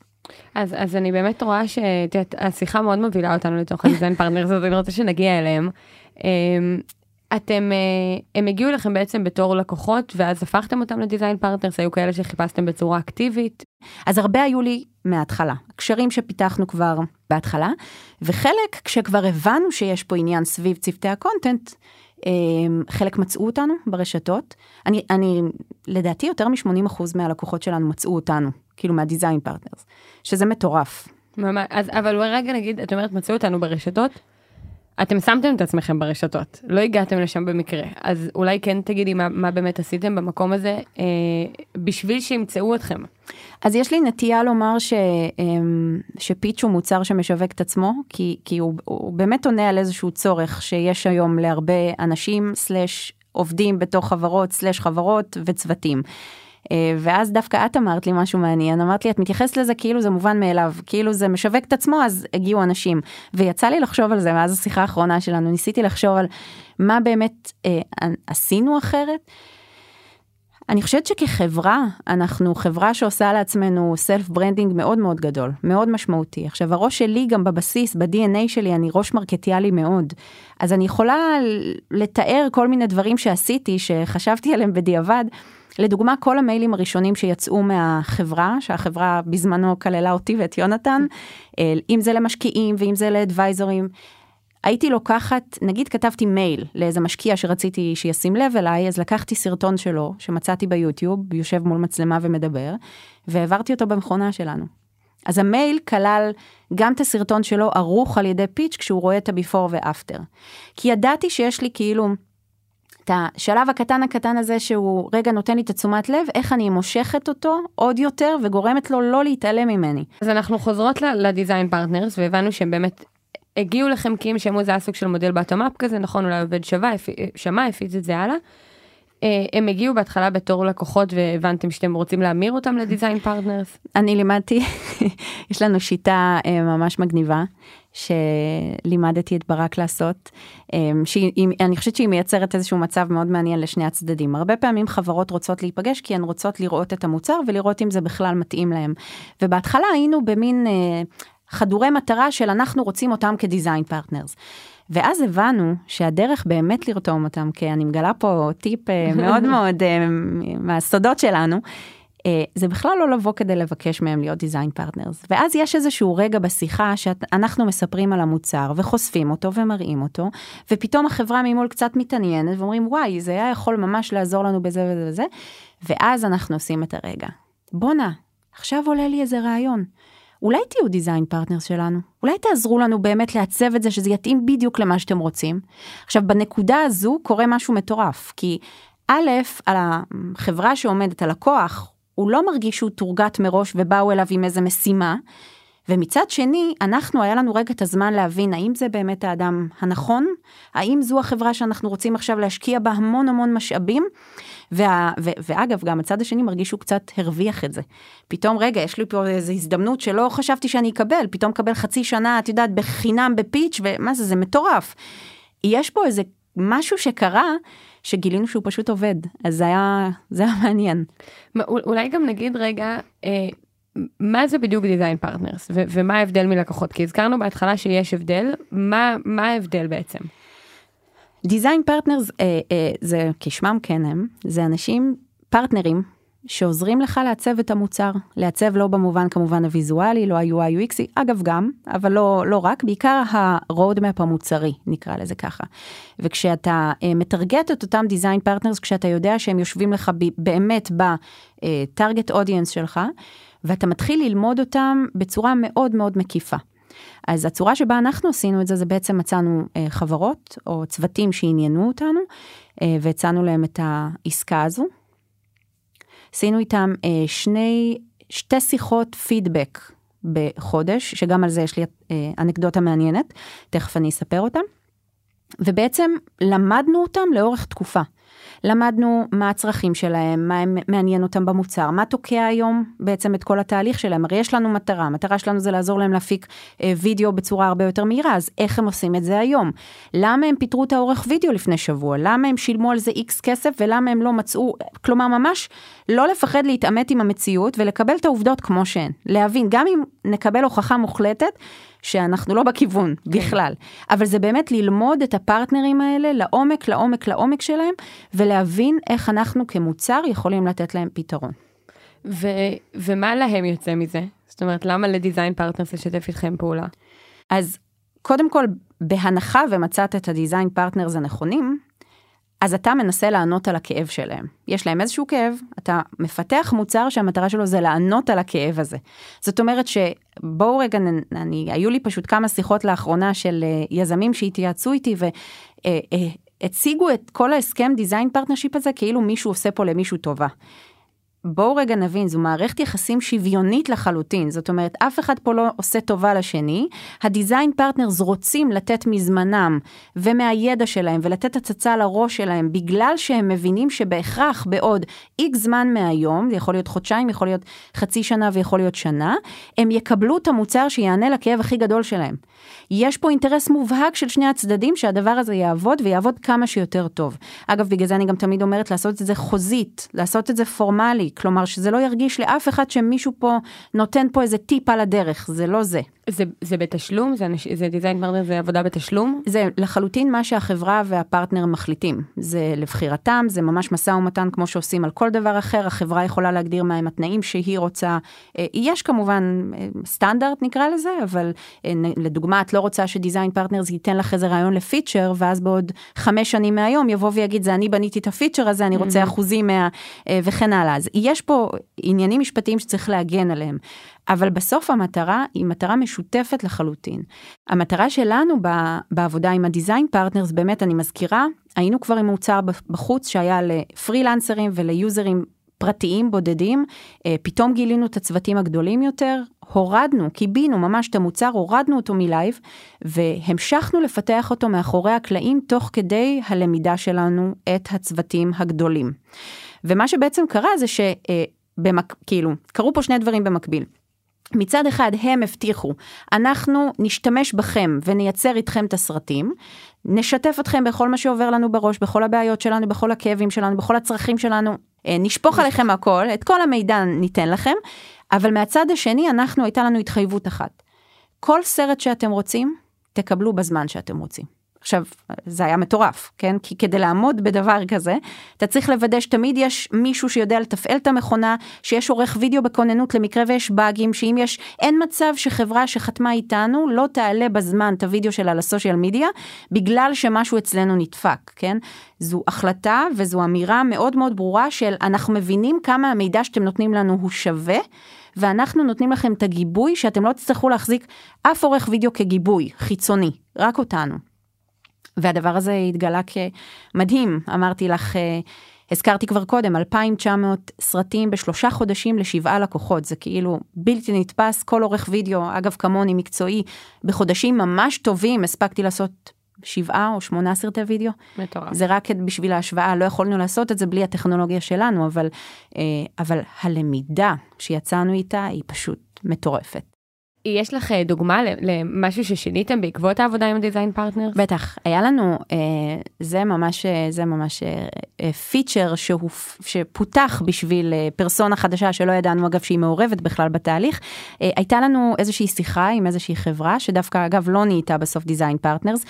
אז, אז אני באמת רואה שהשיחה מאוד מובילה אותנו לתוך ה design partners, אז אני רוצה שנגיע אליהם. אמ, אתם, אה, הם הגיעו לכם בעצם בתור לקוחות, ואז הפכתם אותם ל design partners, היו כאלה שחיפשתם בצורה אקטיבית. אז הרבה היו לי מההתחלה, קשרים שפיתחנו כבר בהתחלה, וחלק כשכבר הבנו שיש פה עניין סביב צוותי ה content, אה, חלק מצאו אותנו ברשתות. אני, אני לדעתי יותר מ-80% מהלקוחות שלנו מצאו אותנו, כאילו מה design partners, שזה מטורף. ממש, אז, אבל רגע נגיד, את אומרת מצאו אותנו ברשתות, אתם שמתם את עצמכם ברשתות, לא הגעתם לשם במקרה, אז אולי כן תגידי מה, מה באמת עשיתם במקום הזה אה, בשביל שימצאו אתכם. אז יש לי נטייה לומר ש, אה, שפיץ' הוא מוצר שמשווק את עצמו, כי, כי הוא, הוא באמת עונה על איזשהו צורך שיש היום להרבה אנשים, סלאש עובדים בתוך חברות, סלאש חברות וצוותים. אה, ואז דווקא את אמרת לי משהו מעניין, אמרת לי, את מתייחסת לזה כאילו זה מובן מאליו, כאילו זה משווק את עצמו, אז הגיעו אנשים. ויצא לי לחשוב על זה מאז השיחה האחרונה שלנו, ניסיתי לחשוב על מה באמת אה, עשינו אחרת. אני חושבת שכחברה, אנחנו חברה שעושה לעצמנו self branding מאוד מאוד גדול, מאוד משמעותי. עכשיו, הראש שלי גם בבסיס, ב-DNA שלי, אני ראש מרקטיאלי מאוד. אז אני יכולה לתאר כל מיני דברים שעשיתי, שחשבתי עליהם בדיעבד. לדוגמה, כל המיילים הראשונים שיצאו מהחברה, שהחברה בזמנו כללה אותי ואת יונתן, אה, אם זה למשקיעים ואם זה לאדוויזורים, הייתי לוקחת, נגיד כתבתי מייל לאיזה משקיע שרציתי שישים לב אליי, אז לקחתי סרטון שלו שמצאתי ביוטיוב, יושב מול מצלמה ומדבר, והעברתי אותו במכונה שלנו. אז המייל כלל גם את הסרטון שלו ערוך על ידי פיץ' כשהוא רואה את הביפור ואפטר. כי ידעתי שיש לי כאילו את השלב הקטן הקטן הזה שהוא רגע נותן לי את התשומת לב, איך אני מושכת אותו עוד יותר וגורמת לו לא להתעלם ממני. אז אנחנו חוזרות ל design partners והבנו שהם באמת הגיעו לכם כי הם שמעו זה היה סוג של מודל bottom-up כזה, נכון, אולי עובד שווה, שמע, הפיץ את זה הלאה. אה, הם הגיעו בהתחלה בתור לקוחות והבנתם שאתם רוצים להמיר אותם ל design partners? [laughs] אני לימדתי, [laughs] יש לנו שיטה אה, ממש מגניבה. שלימדתי את ברק לעשות, אה, שאני חושבת שהיא מייצרת איזשהו מצב מאוד מעניין לשני הצדדים. הרבה פעמים חברות רוצות להיפגש כי הן רוצות לראות את המוצר ולראות אם זה בכלל מתאים להם. ובהתחלה היינו במין חדורי מטרה של אנחנו רוצים אותם כ design partners. ואז הבנו שהדרך באמת לרתום אותם, כי אני מגלה פה טיפ אה, [laughs] מאוד מאוד אה, מהסודות שלנו, אה, זה בכלל לא לבוא כדי לבקש מהם להיות design partners. ואז יש איזשהו רגע בשיחה שאנחנו מספרים על המוצר וחושפים אותו ומראים אותו, ופתאום החברה ממול קצת מתעניינת ואומרים וואי זה היה יכול ממש לעזור לנו בזה וזה וזה, ואז אנחנו עושים את הרגע. בואנה, עכשיו עולה לי איזה רעיון. אולי תהיו דיזיין פרטנר שלנו? אולי תעזרו לנו באמת לעצב את זה שזה יתאים בדיוק למה שאתם רוצים? עכשיו, בנקודה הזו קורה משהו מטורף, כי א', על החברה שעומדת, הלקוח, הוא לא מרגיש שהוא תורגת מראש ובאו אליו עם איזה משימה, ומצד שני, אנחנו, היה לנו רגע את הזמן להבין האם זה באמת האדם הנכון, האם זו החברה שאנחנו רוצים עכשיו להשקיע בה המון המון משאבים, וה, ו, ואגב, גם הצד השני מרגיש שהוא קצת הרוויח את זה. פתאום, רגע, יש לי פה איזו הזדמנות שלא חשבתי שאני אקבל, פתאום קבל חצי שנה, את יודעת, בחינם בפיץ', ומה זה, זה מטורף. יש פה איזה משהו שקרה, שגילינו שהוא פשוט עובד, אז זה היה, זה היה מעניין. אולי גם נגיד רגע, אה, מה זה בדיוק design partners ומה ההבדל מלקוחות כי הזכרנו בהתחלה שיש הבדל מה מה ההבדל בעצם. design partners אה, אה, זה כשמם כן הם זה אנשים פרטנרים שעוזרים לך לעצב את המוצר. לעצב לא במובן כמובן הוויזואלי, לא ה-UI UX, אגב גם, אבל לא, לא רק, בעיקר ה-roadmap המוצרי, נקרא לזה ככה. וכשאתה אה, מטרגט את אותם design partners, כשאתה יודע שהם יושבים לך באמת ב-target audience שלך, ואתה מתחיל ללמוד אותם בצורה מאוד מאוד מקיפה. אז הצורה שבה אנחנו עשינו את זה, זה בעצם מצאנו uh, חברות או צוותים שעניינו אותנו, uh, והצענו להם את העסקה הזו. עשינו איתם uh, שני, שתי שיחות פידבק בחודש, שגם על זה יש לי uh, אנקדוטה מעניינת, תכף אני אספר אותם. ובעצם למדנו אותם לאורך תקופה. למדנו מה הצרכים שלהם, מה מעניין אותם במוצר, מה תוקע היום בעצם את כל התהליך שלהם. הרי יש לנו מטרה, המטרה שלנו זה לעזור להם להפיק אה, וידאו בצורה הרבה יותר מהירה, אז איך הם עושים את זה היום? למה הם פיטרו את האורך וידאו לפני שבוע? למה הם שילמו על זה איקס כסף ולמה הם לא מצאו, כלומר ממש לא לפחד להתעמת עם המציאות ולקבל את העובדות כמו שהן. להבין, גם אם נקבל הוכחה מוחלטת, שאנחנו לא בכיוון כן. בכלל. אבל זה באמת ללמוד את הפרטנרים האלה לעומק, לעומק, לעומק שלהם, ולהבין איך אנחנו כמוצר יכולים לתת להם פתרון. ו- ומה להם יוצא מזה? זאת אומרת, למה ל design partners לשתף איתכם פעולה? אז קודם כל, בהנחה ומצאת את ה design partners הנכונים, אז אתה מנסה לענות על הכאב שלהם. יש להם איזשהו כאב, אתה מפתח מוצר שהמטרה שלו זה לענות על הכאב הזה. זאת אומרת שבואו רגע, אני, היו לי פשוט כמה שיחות לאחרונה של אה, יזמים שהתייעצו איתי והציגו אה, אה, את כל ההסכם design partnership הזה כאילו מישהו עושה פה למישהו טובה. בואו רגע נבין, זו מערכת יחסים שוויונית לחלוטין, זאת אומרת, אף אחד פה לא עושה טובה לשני, ה design partners רוצים לתת מזמנם ומהידע שלהם ולתת הצצה לראש שלהם, בגלל שהם מבינים שבהכרח בעוד איקס זמן מהיום, זה יכול להיות חודשיים, יכול להיות חצי שנה ויכול להיות שנה, הם יקבלו את המוצר שיענה לכאב הכי גדול שלהם. יש פה אינטרס מובהק של שני הצדדים שהדבר הזה יעבוד ויעבוד כמה שיותר טוב. אגב, בגלל זה אני גם תמיד אומרת לעשות את זה חוזית, לעשות את זה פורמלי, כלומר שזה לא ירגיש לאף אחד שמישהו פה נותן פה איזה טיפ על הדרך, זה לא זה. זה, זה בתשלום? זה, זה design partner, זה עבודה בתשלום? זה לחלוטין מה שהחברה והפרטנר מחליטים. זה לבחירתם, זה ממש משא ומתן כמו שעושים על כל דבר אחר, החברה יכולה להגדיר מהם התנאים שהיא רוצה. אה, יש כמובן אה, סטנדרט נקרא לזה, אבל אה, לדוגמה את לא רוצה ש design partners ייתן לך איזה רעיון לפיצ'ר, ואז בעוד חמש שנים מהיום יבוא ויגיד זה אני בניתי את הפיצ'ר הזה, אני רוצה mm-hmm. אחוזים מה... וכן הלאה. אז יש פה עניינים משפטיים שצריך להגן עליהם. אבל בסוף המטרה היא מטרה משותפת לחלוטין. המטרה שלנו בעבודה עם ה design partners, באמת אני מזכירה, היינו כבר עם מוצר בחוץ שהיה לפרילנסרים וליוזרים פרטיים בודדים, אה, פתאום גילינו את הצוותים הגדולים יותר, הורדנו, כיבינו ממש את המוצר, הורדנו אותו מ live, והמשכנו לפתח אותו מאחורי הקלעים תוך כדי הלמידה שלנו את הצוותים הגדולים. ומה שבעצם קרה זה ש... אה, במק... כאילו, קרו פה שני דברים במקביל. מצד אחד הם הבטיחו, אנחנו נשתמש בכם ונייצר איתכם את הסרטים, נשתף אתכם בכל מה שעובר לנו בראש, בכל הבעיות שלנו, בכל הכאבים שלנו, בכל הצרכים שלנו, אה, נשפוך עליכם הכל, את כל המידע ניתן לכם, אבל מהצד השני אנחנו, הייתה לנו התחייבות אחת. כל סרט שאתם רוצים, תקבלו בזמן שאתם רוצים. עכשיו, זה היה מטורף, כן? כי כדי לעמוד בדבר כזה, אתה צריך לוודא שתמיד יש מישהו שיודע לתפעל את המכונה, שיש עורך וידאו בכוננות למקרה ויש באגים, שאם יש, אין מצב שחברה שחתמה איתנו לא תעלה בזמן את הוידאו שלה לסושיאל מדיה, בגלל שמשהו אצלנו נדפק, כן? זו החלטה וזו אמירה מאוד מאוד ברורה של אנחנו מבינים כמה המידע שאתם נותנים לנו הוא שווה. ואנחנו נותנים לכם את הגיבוי שאתם לא תצטרכו להחזיק אף עורך וידאו כגיבוי חיצוני, רק אותנו. והדבר הזה התגלה כמדהים, אמרתי לך, אה, הזכרתי כבר קודם, 2,900 סרטים בשלושה חודשים לשבעה לקוחות, זה כאילו בלתי נתפס, כל עורך וידאו, אגב כמוני מקצועי, בחודשים ממש טובים הספקתי לעשות שבעה או שמונה סרטי וידאו. מטורף. זה רק בשביל ההשוואה, לא יכולנו לעשות את זה בלי הטכנולוגיה שלנו, אבל, אה, אבל הלמידה שיצאנו איתה היא פשוט מטורפת. יש לך אה, דוגמה למשהו ששיניתם בעקבות העבודה עם design partner? בטח, היה לנו, אה, זה ממש, אה, זה ממש feature שפותח בשביל פרסונה חדשה שלא ידענו אגב שהיא מעורבת בכלל בתהליך. הייתה לנו איזושהי שיחה עם איזושהי חברה שדווקא אגב לא נהייתה בסוף design partners.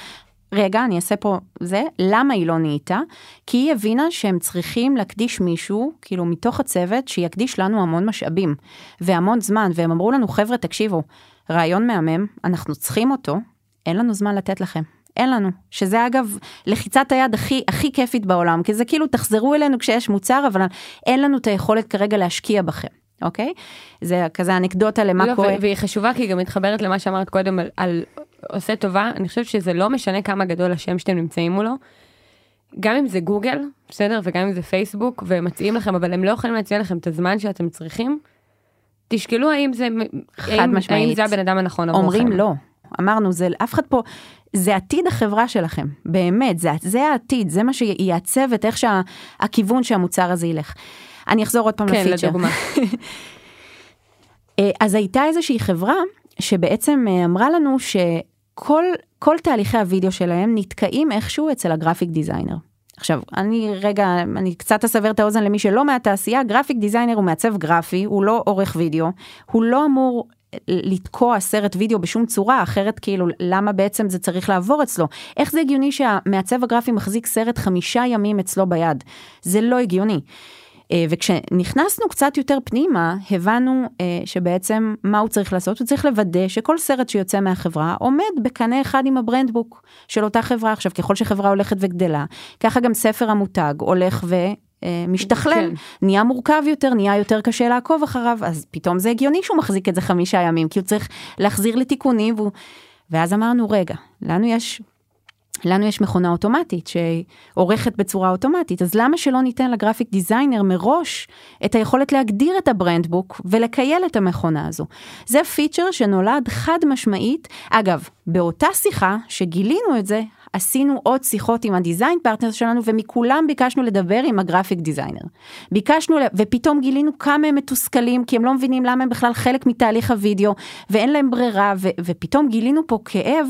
רגע, אני אעשה פה זה, למה היא לא נהייתה? כי היא הבינה שהם צריכים להקדיש מישהו, כאילו מתוך הצוות, שיקדיש לנו המון משאבים והמון זמן, והם אמרו לנו, חבר'ה, תקשיבו, רעיון מהמם, אנחנו צריכים אותו, אין לנו זמן לתת לכם. אין לנו, שזה אגב לחיצת היד הכי הכי כיפית בעולם, כי זה כאילו תחזרו אלינו כשיש מוצר, אבל אין לנו את היכולת כרגע להשקיע בכם. אוקיי? זה כזה אנקדוטה למה לא, קורה. והיא חשובה כי היא גם מתחברת למה שאמרת קודם על, על עושה טובה, אני חושבת שזה לא משנה כמה גדול השם שאתם נמצאים מולו. גם אם זה גוגל, בסדר? וגם אם זה פייסבוק, ומציעים לכם, אבל הם לא יכולים להציע לכם את הזמן שאתם צריכים. תשקלו האם זה, חד האם, משמעית. האם זה הבן אדם הנכון עבורכם. אומרים לא. אמרנו, זה אף אחד פה, זה עתיד החברה שלכם, באמת, זה, זה העתיד, זה מה שיעצב את איך שהכיוון שהמוצר הזה ילך. אני אחזור עוד פעם כן, לפיצ'ר. לדוגמה. [laughs] אה, אז הייתה איזושהי חברה שבעצם אה, אמרה לנו שכל כל תהליכי הוידאו שלהם נתקעים איכשהו אצל הגרפיק דיזיינר. עכשיו, אני רגע, אני קצת אשבר את האוזן למי שלא מהתעשייה, graphic designer הוא מעצב גרפי, הוא לא עורך וידאו, הוא לא אמור לראות סרט וידאו בשום צורה, אחרת כאילו למה בעצם זה צריך לעבור אצלו? איך זה הגיוני שהמעצב הגרפי מחזיק סרט חמישה ימים אצלו ביד? זה לא הגיוני. אה, וכשנכנסנו קצת יותר פנימה, הבנו אה, שבעצם מה הוא צריך לעשות? הוא צריך לוודא שכל סרט שיוצא מהחברה עומד בקנה אחד עם ה brand book של אותה חברה. עכשיו, ככל שחברה הולכת וגדלה, ככה גם ספר המותג הולך ו... אה, משתכלל, כן. נהיה מורכב יותר, נהיה יותר קשה לעקוב אחריו, אז פתאום זה הגיוני שהוא מחזיק את זה חמישה ימים, כי הוא צריך להחזיר לתיקונים, והוא... ואז אמרנו, רגע, לנו יש לנו יש מכונה אוטומטית שעורכת בצורה אוטומטית, אז למה שלא ניתן לגרפיק דיזיינר מראש את היכולת להגדיר את הברנדבוק ולקייל את המכונה הזו? זה feature שנולד חד משמעית. אגב, באותה שיחה שגילינו את זה, עשינו עוד שיחות עם ה design partner שלנו ומכולם ביקשנו לדבר עם ה graphic designer. ביקשנו, ופתאום גילינו כמה הם מתוסכלים כי הם לא מבינים למה הם בכלל חלק מתהליך הוידאו ואין להם ברירה ו- ופתאום גילינו פה כאב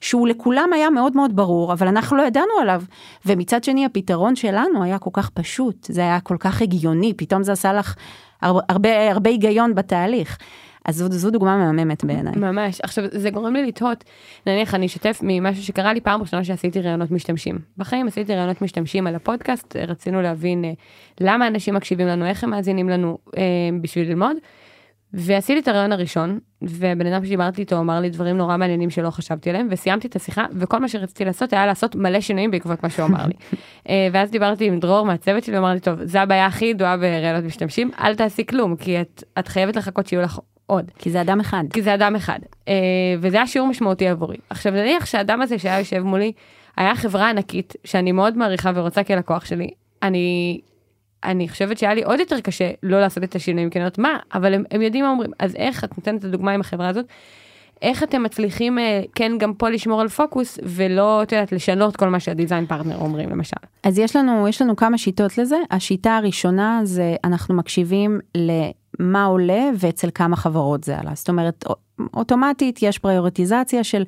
שהוא לכולם היה מאוד מאוד ברור אבל אנחנו לא ידענו עליו. ומצד שני הפתרון שלנו היה כל כך פשוט, זה היה כל כך הגיוני, פתאום זה עשה לך הרבה, הרבה היגיון בתהליך. אז זו, זו דוגמה מהממת בעיניי. ממש. עכשיו, זה גורם לי לתהות, נניח אני אשתף ממשהו שקרה לי פעם ראשונה שעשיתי ראיונות משתמשים. בחיים עשיתי ראיונות משתמשים על הפודקאסט, רצינו להבין אה, למה אנשים מקשיבים לנו, איך הם מאזינים לנו אה, בשביל ללמוד. ועשיתי את הראיון הראשון, ובן אדם שדיברתי איתו אמר לי דברים נורא מעניינים שלא חשבתי עליהם, וסיימתי את השיחה, וכל מה שרציתי לעשות היה לעשות מלא שינויים בעקבות מה שהוא אמר לי. [laughs] אה, ואז דיברתי עם דרור מהצוות שלי, ואמר לי, טוב, זה הבעיה הכי ידועה בראיונות משתמשים, אל תעשי כלום, כי את, את חייבת לחכות שיהיו לך עוד. כי זה אדם אחד. כי זה אדם אחד. אה, וזה היה שיעור משמעותי עבורי. עכשיו נניח שהאדם הזה שהיה יושב מולי, היה חברה ענקית, שאני מאוד מעריכה ורוצה כלקוח שלי, אני, אני חושבת שהיה לי עוד יותר קשה לא לעשות את השינויים, כי אני אומרת, מה, אבל הם, הם יודעים מה אומרים, אז איך, את נותנת את הדוגמה עם החברה הזאת, איך אתם מצליחים אה, כן גם פה לשמור על פוקוס ולא את יודעת לשנות כל מה שהדיזיין פרטנר אומרים למשל. אז יש לנו יש לנו כמה שיטות לזה השיטה הראשונה זה אנחנו מקשיבים למה עולה ואצל כמה חברות זה עלה זאת אומרת אוטומטית יש פריורטיזציה של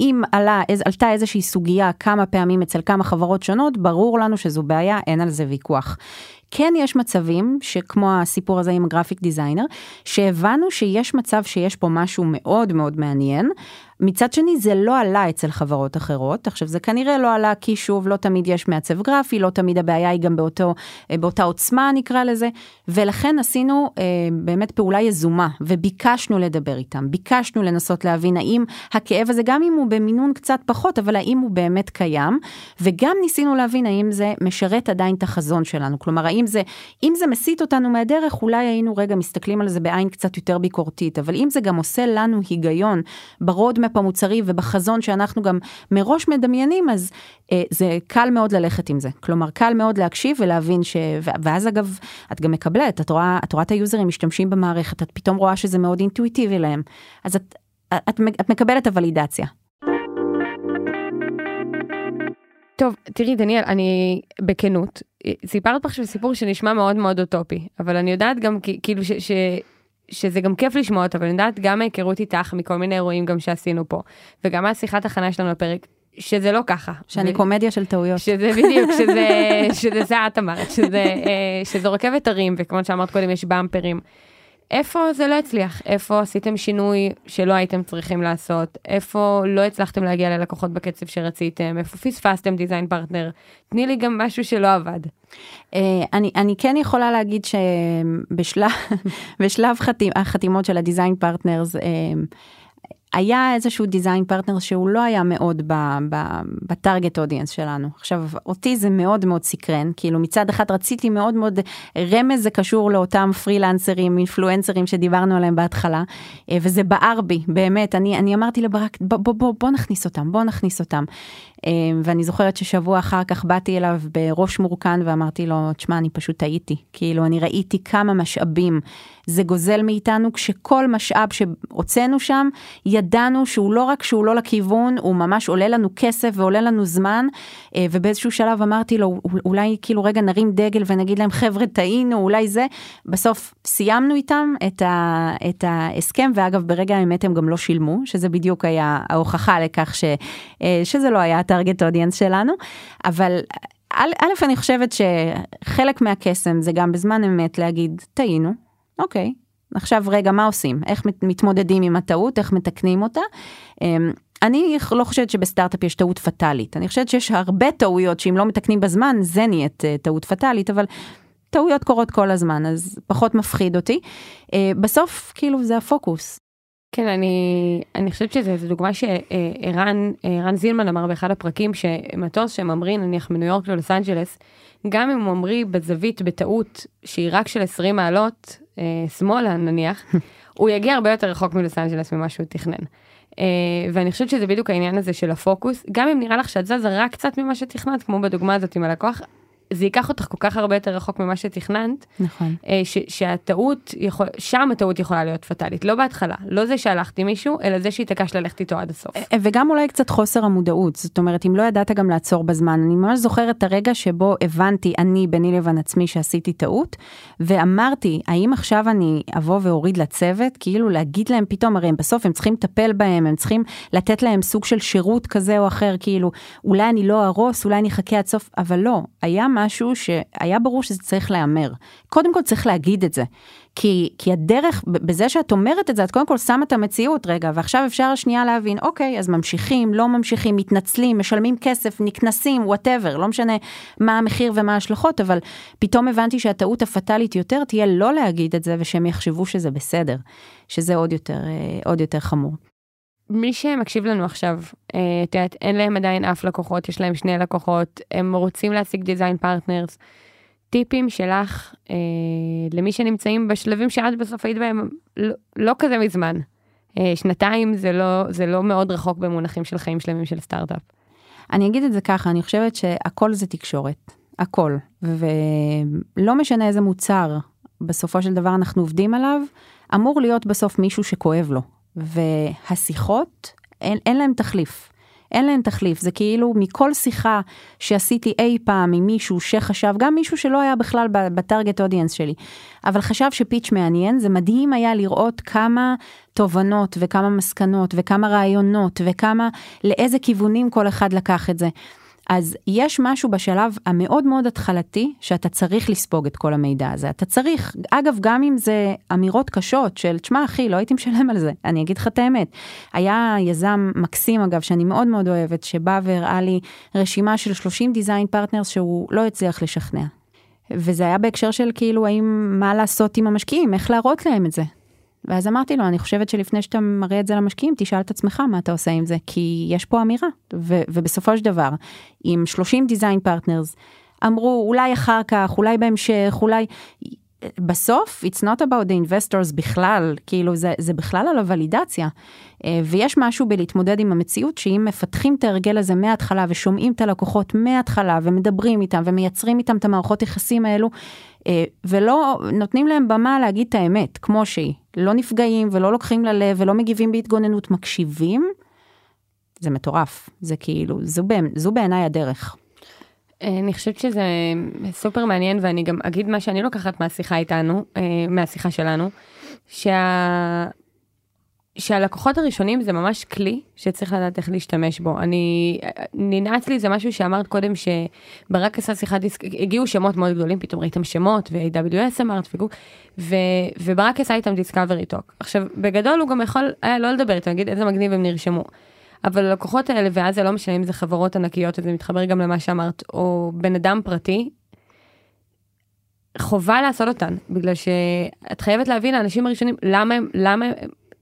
אם עלה עלתה איזושהי סוגיה כמה פעמים אצל כמה חברות שונות ברור לנו שזו בעיה אין על זה ויכוח. כן יש מצבים שכמו הסיפור הזה עם הגרפיק דיזיינר שהבנו שיש מצב שיש פה משהו מאוד מאוד מעניין מצד שני זה לא עלה אצל חברות אחרות. עכשיו זה כנראה לא עלה כי שוב לא תמיד יש מעצב גרפי לא תמיד הבעיה היא גם באותו באותה עוצמה נקרא לזה. ולכן עשינו אה, באמת פעולה יזומה וביקשנו לדבר איתם. ביקשנו לנסות להבין האם הכאב הזה גם אם הוא במינון קצת פחות אבל האם הוא באמת קיים? וגם ניסינו להבין האם זה משרת עדיין את החזון שלנו. כלומר האם זה אם זה מסיט אותנו מהדרך אולי היינו רגע מסתכלים על זה בעין קצת יותר ביקורתית. אבל אם זה גם עושה לנו היגיון ברודמפ המוצרי ובחזון שאנחנו גם מראש מדמיינים אז אה, זה קל מאוד ללכת עם זה כלומר קל מאוד להקשיב ולהבין ש... ואז אגב את גם מקבלת את רואה את רואה את היוזרים משתמשים במערכת את פתאום רואה שזה מאוד אינטואיטיבי להם אז את, את, את מקבלת הוולידציה. טוב, תראי דניאל, אני בכנות, סיפרת פה עכשיו סיפור שנשמע מאוד מאוד אוטופי, אבל אני יודעת גם כאילו ש, ש, שזה גם כיף לשמוע אותו, אבל אני יודעת גם מהיכרות איתך מכל מיני אירועים גם שעשינו פה, וגם מהשיחת הכנה שלנו לפרק, שזה לא ככה. שאני ו... קומדיה של טעויות. שזה בדיוק, [laughs] שזה, שזה זה את אמרת, שזה, אה, שזה רכבת הרים, וכמו שאמרת קודם יש bumpers. איפה זה לא הצליח? איפה עשיתם שינוי שלא הייתם צריכים לעשות? איפה לא הצלחתם להגיע ללקוחות בקצב שרציתם? איפה פספסתם design partner? תני לי גם משהו שלא עבד. אה, אני, אני כן יכולה להגיד שבשלב בשלב [laughs] חתימ, החתימות של ה design partners, היה איזשהו design partner שהוא לא היה מאוד ב target audience שלנו. עכשיו, אותי זה מאוד מאוד סקרן, כאילו מצד אחד רציתי מאוד מאוד, רמז זה קשור לאותם פרילנסרים, אינפלואנסרים שדיברנו עליהם בהתחלה, אה, וזה בער בי, באמת, אני, אני אמרתי לברק, בוא, בוא, בוא, בוא נכניס אותם, בוא נכניס אותם. אה, ואני זוכרת ששבוע אחר כך באתי אליו בראש מורכן ואמרתי לו, תשמע, אני פשוט טעיתי. כאילו, אני ראיתי כמה משאבים זה גוזל מאיתנו, כשכל משאב שהוצאנו שם, ידענו שהוא לא רק שהוא לא לכיוון, הוא ממש עולה לנו כסף ועולה לנו זמן, אה, ובאיזשהו שלב אמרתי לו, אולי כאילו רגע נרים דגל ונגיד להם, חבר'ה, טעינו, אולי זה. בסוף סיימנו איתם את, ה, את ההסכם, ואגב, ברגע האמת הם גם לא שילמו, שזה בדיוק היה ההוכחה לכך ש, אה, שזה לא היה הטארגט אודיאנס שלנו, אבל... א', אני חושבת שחלק מהקסם זה גם בזמן אמת להגיד, טעינו, אוקיי, עכשיו רגע, מה עושים? איך מתמודדים עם הטעות, איך מתקנים אותה? אמ, אני לא חושבת שבסטארט-אפ יש טעות פטאלית, אני חושבת שיש הרבה טעויות שאם לא מתקנים בזמן, זה נהיית אה, טעות פטאלית, אבל טעויות קורות כל הזמן, אז פחות מפחיד אותי. אה, בסוף, כאילו, זה הפוקוס. כן, אני, אני חושבת שזו דוגמה שערן זילמן אמר באחד הפרקים, שמטוס שממריא נניח מניו יורק ללוס אנג'לס, גם אם הוא ממריא בזווית בטעות שהיא רק של 20 מעלות, אה, שמאלה נניח, [laughs] הוא יגיע הרבה יותר רחוק מלוס אנג'לס ממה שהוא תכנן. אה, ואני חושבת שזה בדיוק העניין הזה של הפוקוס, גם אם נראה לך שאת זזה רק קצת ממה שתכננת, כמו בדוגמה הזאת עם הלקוח, זה ייקח אותך כל כך הרבה יותר רחוק ממה שתכננת. נכון. אה, ש, שהטעות, יכול, שם הטעות יכולה להיות פטאלית, לא בהתחלה, לא זה שהלכתי מישהו, אלא זה שהתעקשת ללכת איתו עד הסוף. אה, וגם אולי קצת חוסר המודעות, זאת אומרת, אם לא ידעת גם לעצור בזמן, אני ממש זוכרת את הרגע שבו הבנתי, אני ביני לבין עצמי שעשיתי טעות, ואמרתי, האם עכשיו אני אבוא ואוריד לצוות, כאילו להגיד להם פתאום, הרי הם בסוף הם צריכים לטפל בהם, הם צריכים לתת להם סוג של שירות כזה או אחר, כאילו, אולי אני לא ארוס, אולי אני אחכה עד סוף, אבל לא, היה משהו שהיה ברור שזה צריך להיאמר. קודם כל צריך להגיד את זה. כי, כי הדרך, בזה שאת אומרת את זה, את קודם כל שמה את המציאות רגע, ועכשיו אפשר שנייה להבין, אוקיי, אז ממשיכים, לא ממשיכים, מתנצלים, משלמים כסף, נקנסים, whatever, לא משנה מה המחיר ומה ההשלכות, אבל פתאום הבנתי שהטעות הפטאלית יותר תהיה לא להגיד את זה, ושהם יחשבו שזה בסדר, שזה עוד יותר, אה, עוד יותר חמור. מי שמקשיב לנו עכשיו, אה, את יודעת, אין להם עדיין אף לקוחות, יש להם שני לקוחות, הם רוצים להשיג design partners. טיפים שלך אה, למי שנמצאים בשלבים שאת בסוף היית בהם לא, לא כזה מזמן. אה, שנתיים זה לא, זה לא מאוד רחוק במונחים של חיים שלמים של סטארט-אפ. אני אגיד את זה ככה, אני חושבת שהכל זה תקשורת, הכל. ולא משנה איזה מוצר בסופו של דבר אנחנו עובדים עליו, אמור להיות בסוף מישהו שכואב לו. והשיחות, אין, אין להם תחליף. אין להם תחליף, זה כאילו מכל שיחה שעשיתי אי פעם עם מישהו שחשב, גם מישהו שלא היה בכלל בטארגט אודיאנס שלי, אבל חשב שפיץ' מעניין, זה מדהים היה לראות כמה תובנות וכמה מסקנות וכמה רעיונות וכמה, לאיזה כיוונים כל אחד לקח את זה. אז יש משהו בשלב המאוד מאוד התחלתי, שאתה צריך לספוג את כל המידע הזה. אתה צריך, אגב, גם אם זה אמירות קשות של, תשמע אחי, לא הייתי משלם על זה, אני אגיד לך את האמת. היה יזם מקסים, אגב, שאני מאוד מאוד אוהבת, שבא והראה לי רשימה של 30 design partners שהוא לא הצליח לשכנע. וזה היה בהקשר של כאילו, האם, מה לעשות עם המשקיעים, איך להראות להם את זה. ואז אמרתי לו, אני חושבת שלפני שאתה מראה את זה למשקיעים, תשאל את עצמך מה אתה עושה עם זה, כי יש פה אמירה. ובסופו של דבר, עם 30 design partners, אמרו אולי אחר כך, אולי בהמשך, אולי... בסוף, it's not about the investors בכלל, כאילו זה, זה בכלל על ה validation. אה, ויש משהו בלהתמודד עם המציאות, שאם מפתחים את ההרגל הזה מההתחלה ושומעים את הלקוחות מההתחלה ומדברים איתם ומייצרים איתם את המערכות יחסים האלו, אה, ולא נותנים להם במה להגיד את האמת, כמו שהיא. לא נפגעים ולא לוקחים ללב ולא מגיבים בהתגוננות, מקשיבים, זה מטורף. זה כאילו, זו, זו בעיניי הדרך. אה, אני חושבת שזה סופר מעניין ואני גם אגיד מה שאני לוקחת מהשיחה איתנו, אה, מהשיחה שלנו, שה... שהלקוחות הראשונים זה ממש כלי שצריך לדעת איך להשתמש בו. אני, ננעץ לי זה משהו שאמרת קודם שברק עשה שיחת דיסק, הגיעו שמות מאוד גדולים, פתאום ראיתם שמות, ו-AWS אמרת, ו, וברק עשה איתם discovery talk. עכשיו, בגדול הוא גם יכול היה לא לדבר איתם, להגיד איזה מגניב הם נרשמו. אבל הלקוחות האלה, ואז זה לא משנה אם זה חברות ענקיות, וזה מתחבר גם למה שאמרת, או בן אדם פרטי, חובה לעשות אותן, בגלל שאת חייבת להבין, האנשים הראשונים, למה הם, למה הם,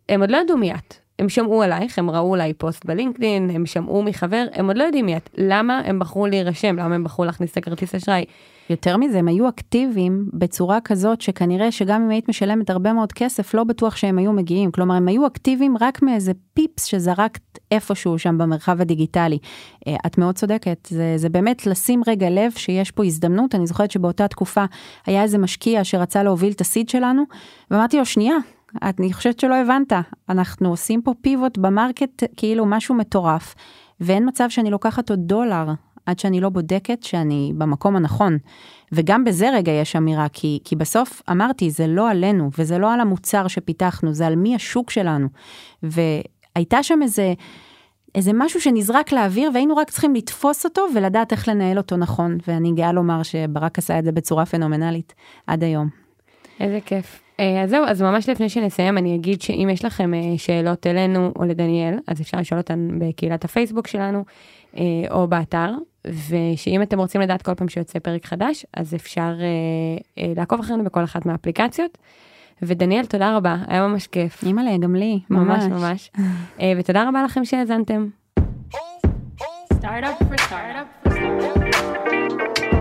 הם עוד לא ידעו מי את. הם שמעו עלייך, הם ראו אולי פוסט בלינקדאין, הם שמעו מחבר, הם עוד לא יודעים מי את. למה הם בחרו להירשם? למה הם בחרו להכניס את הכרטיס אשראי? יותר מזה, הם היו אקטיביים בצורה כזאת שכנראה שגם אם היית משלמת הרבה מאוד כסף, לא בטוח שהם היו מגיעים. כלומר, הם היו אקטיביים רק מאיזה פיפס שזרקת איפשהו שם במרחב הדיגיטלי. אה, את מאוד צודקת, זה, זה באמת לשים רגע לב שיש פה הזדמנות. אני זוכרת שבאותה תקופה היה איזה משקיע שרצה להוביל את הסיד שלנו, ואמרתי לו, שנייה, אני חושבת שלא הבנת, אנחנו עושים פה פיבוט במרקט כאילו משהו מטורף, ואין מצב שאני לוקחת עוד דולר עד שאני לא בודקת שאני במקום הנכון. וגם בזה רגע יש אמירה, כי, כי בסוף אמרתי, זה לא עלינו, וזה לא על המוצר שפיתחנו, זה על מי השוק שלנו. והייתה שם איזה... איזה משהו שנזרק לאוויר והיינו רק צריכים לתפוס אותו ולדעת איך לנהל אותו נכון ואני גאה לומר שברק עשה את זה בצורה פנומנלית עד היום. איזה כיף. אה, אז זהו, אז ממש לפני שנסיים אני אגיד שאם יש לכם אה, שאלות אלינו או לדניאל, אז אפשר לשאול אותן בקהילת הפייסבוק שלנו אה, או באתר, ושאם אתם רוצים לדעת כל פעם שיוצא פרק חדש, אז אפשר לעקוב אחרינו בכל אחת מהאפליקציות. ודניאל, תודה רבה, היה ממש כיף. אימא'לה, גם לי, ממש ממש. ותודה רבה לכם שהאזנתם. Startup for startup for startup.